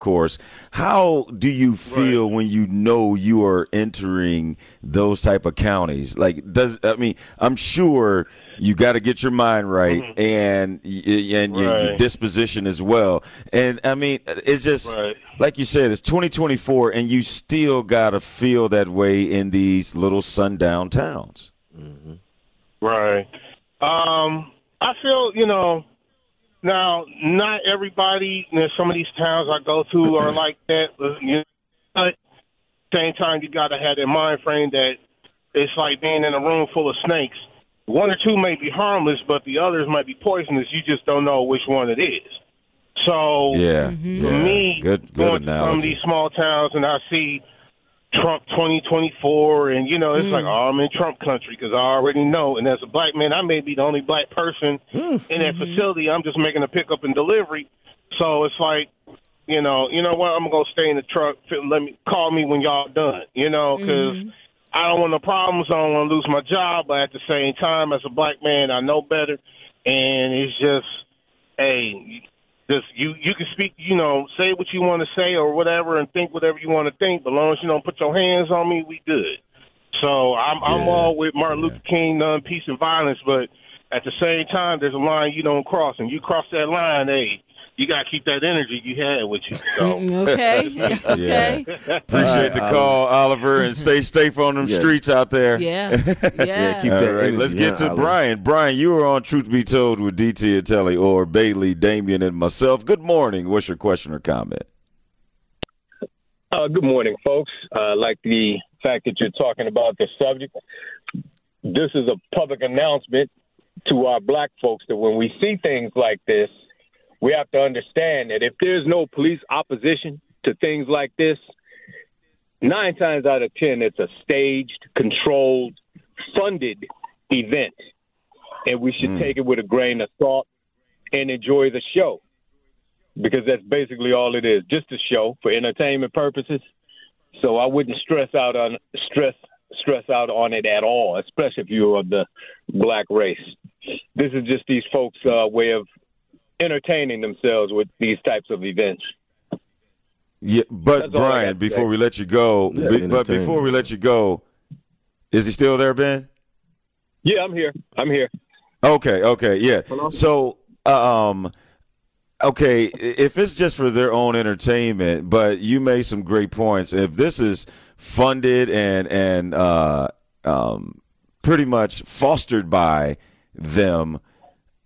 course. How do you feel right. when you know you are entering those type of counties? Like, does I mean, I'm sure you got to get your mind right mm-hmm. and and right. Your, your, disposition as well. And I mean, it's just right. like you said, it's 2024, and you still got to feel that way in these little sundown towns. Mm-hmm. Right. Um, I feel you know. Now, not everybody in some of these towns I go to are like that. You know, but same time, you got to have that mind frame that it's like being in a room full of snakes one or two may be harmless, but the others might be poisonous. You just don't know which one it is. So yeah, mm-hmm. for yeah. me, good, good going analogy. to some of these small towns and I see Trump 2024, and you know it's mm. like oh, I'm in Trump country because I already know. And as a black man, I may be the only black person mm. in that mm-hmm. facility. I'm just making a pickup and delivery, so it's like you know, you know what? I'm gonna stay in the truck. Let me call me when y'all done. You know, because. Mm-hmm I don't want no problems. I don't want to lose my job, but at the same time, as a black man, I know better, and it's just, hey, just you you can speak, you know, say what you want to say or whatever, and think whatever you want to think. But as long as you don't put your hands on me, we good. So I'm yeah. I'm all with Martin Luther King, none peace and violence, but at the same time, there's a line you don't cross, and you cross that line, hey, you got to keep that energy you had with you. So. okay. okay. Yeah. Appreciate the call, Oliver, and stay safe on them yeah. streets out there. Yeah. Yeah. yeah keep that right, Let's get to Oliver. Brian. Brian, you were on Truth Be Told with DT Atelli or Bailey, Damien, and myself. Good morning. What's your question or comment? Uh, good morning, folks. I uh, like the fact that you're talking about the subject. This is a public announcement to our black folks that when we see things like this – we have to understand that if there's no police opposition to things like this, nine times out of ten, it's a staged, controlled, funded event. And we should mm. take it with a grain of salt and enjoy the show because that's basically all it is just a show for entertainment purposes. So I wouldn't stress out on stress stress out on it at all, especially if you're of the black race. This is just these folks' uh, way of entertaining themselves with these types of events. Yeah, but That's Brian, before we let you go, be, but before we let you go, is he still there, Ben? Yeah, I'm here. I'm here. Okay, okay, yeah. Hello? So, um, okay, if it's just for their own entertainment, but you made some great points. If this is funded and and uh, um, pretty much fostered by them,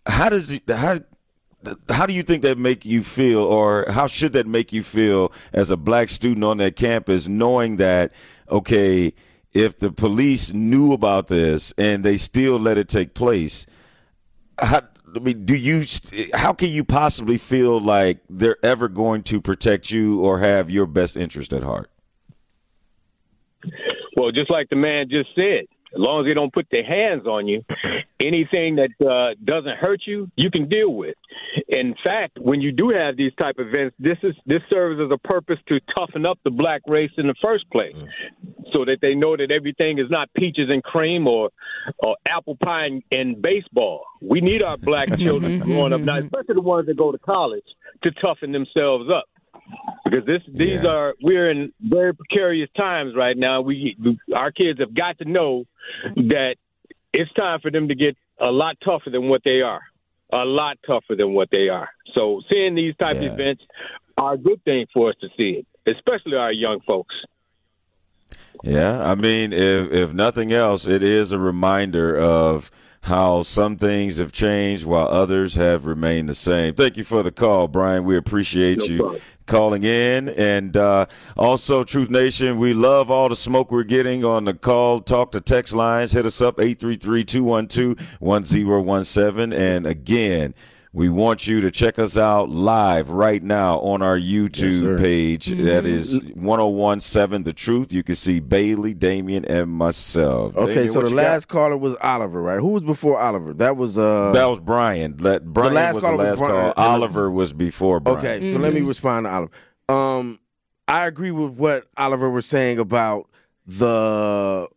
how does he, how how do you think that make you feel or how should that make you feel as a black student on that campus knowing that okay if the police knew about this and they still let it take place how, I mean, do you? How can you possibly feel like they're ever going to protect you or have your best interest at heart? Well, just like the man just said, as long as they don't put their hands on you, anything that uh, doesn't hurt you, you can deal with. In fact, when you do have these type of events, this is this serves as a purpose to toughen up the black race in the first place, so that they know that everything is not peaches and cream or or apple pie and, and baseball. We need our black children growing up now, especially the ones that go to college, to toughen themselves up because this these yeah. are we're in very precarious times right now. We our kids have got to know that it's time for them to get a lot tougher than what they are, a lot tougher than what they are. So seeing these type yeah. of events are a good thing for us to see it, especially our young folks. Yeah, I mean, if if nothing else, it is a reminder of how some things have changed while others have remained the same. Thank you for the call, Brian. We appreciate no you problem. Calling in. And uh, also, Truth Nation, we love all the smoke we're getting on the call, talk to text lines. Hit us up, 833 212 1017. And again, we want you to check us out live right now on our YouTube yes, page. Mm-hmm. That is 1017 The Truth. You can see Bailey, Damien, and myself. Okay, Damien, so the last got? caller was Oliver, right? Who was before Oliver? That was uh That was Brian. Let Brian the last was caller the last was Brian. call. Oliver was before Brian. Okay, mm-hmm. so let me mm-hmm. respond to Oliver. Um I agree with what Oliver was saying about the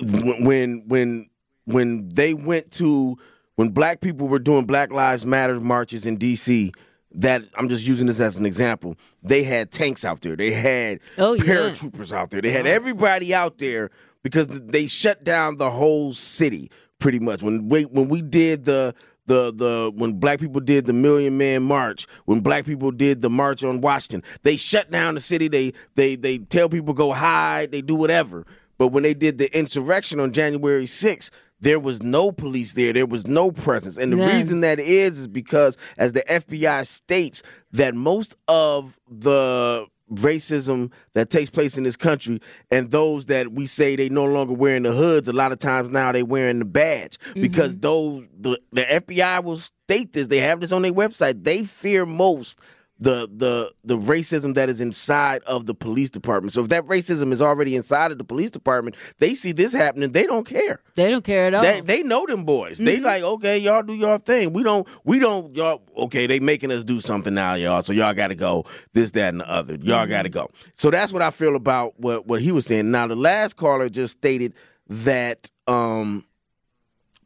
when when when they went to when black people were doing Black Lives Matter marches in D.C., that I'm just using this as an example. They had tanks out there. They had oh, paratroopers yeah. out there. They had everybody out there because they shut down the whole city pretty much. When we when we did the the the when black people did the Million Man March, when black people did the March on Washington, they shut down the city. They they they tell people go hide. They do whatever. But when they did the insurrection on January 6th, there was no police there. There was no presence. And the yeah. reason that is is because, as the FBI states, that most of the racism that takes place in this country and those that we say they no longer wearing the hoods a lot of times now they wearing the badge mm-hmm. because those the, the FBI will state this they have this on their website they fear most the the the racism that is inside of the police department. So if that racism is already inside of the police department, they see this happening, they don't care. They don't care at all. They, they know them boys. Mm-hmm. They like, okay, y'all do your thing. We don't we don't y'all okay, they making us do something now, y'all. So y'all gotta go this, that, and the other. Y'all mm-hmm. gotta go. So that's what I feel about what what he was saying. Now the last caller just stated that um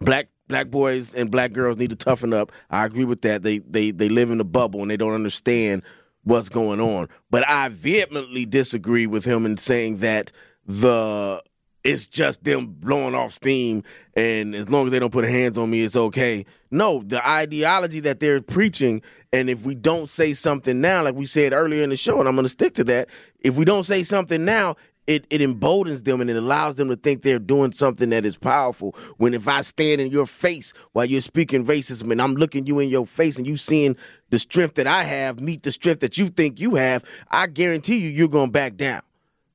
black black boys and black girls need to toughen up. I agree with that. They they they live in a bubble and they don't understand what's going on. But I vehemently disagree with him in saying that the it's just them blowing off steam and as long as they don't put hands on me it's okay. No, the ideology that they're preaching and if we don't say something now like we said earlier in the show and I'm going to stick to that, if we don't say something now, it, it emboldens them and it allows them to think they're doing something that is powerful. When if I stand in your face while you're speaking racism and I'm looking you in your face and you seeing the strength that I have meet the strength that you think you have, I guarantee you you're gonna back down.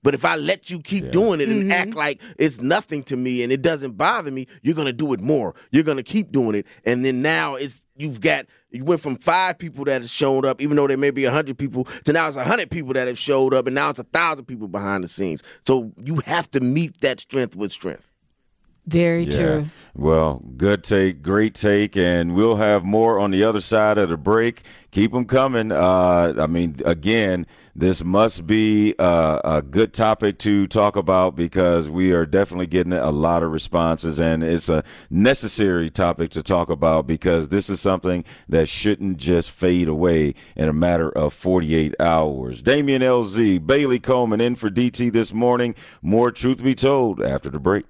But if I let you keep yeah. doing it and mm-hmm. act like it's nothing to me and it doesn't bother me, you're gonna do it more. You're gonna keep doing it, and then now it's you've got you went from five people that have shown up, even though there may be a hundred people, to now it's a hundred people that have showed up, and now it's a thousand people behind the scenes. So you have to meet that strength with strength. Very yeah. true. Well, good take, great take, and we'll have more on the other side of the break. Keep them coming. Uh, I mean, again, this must be a, a, good topic to talk about because we are definitely getting a lot of responses, and it's a necessary topic to talk about because this is something that shouldn't just fade away in a matter of 48 hours. Damian LZ, Bailey Coleman in for DT this morning. More truth be told after the break.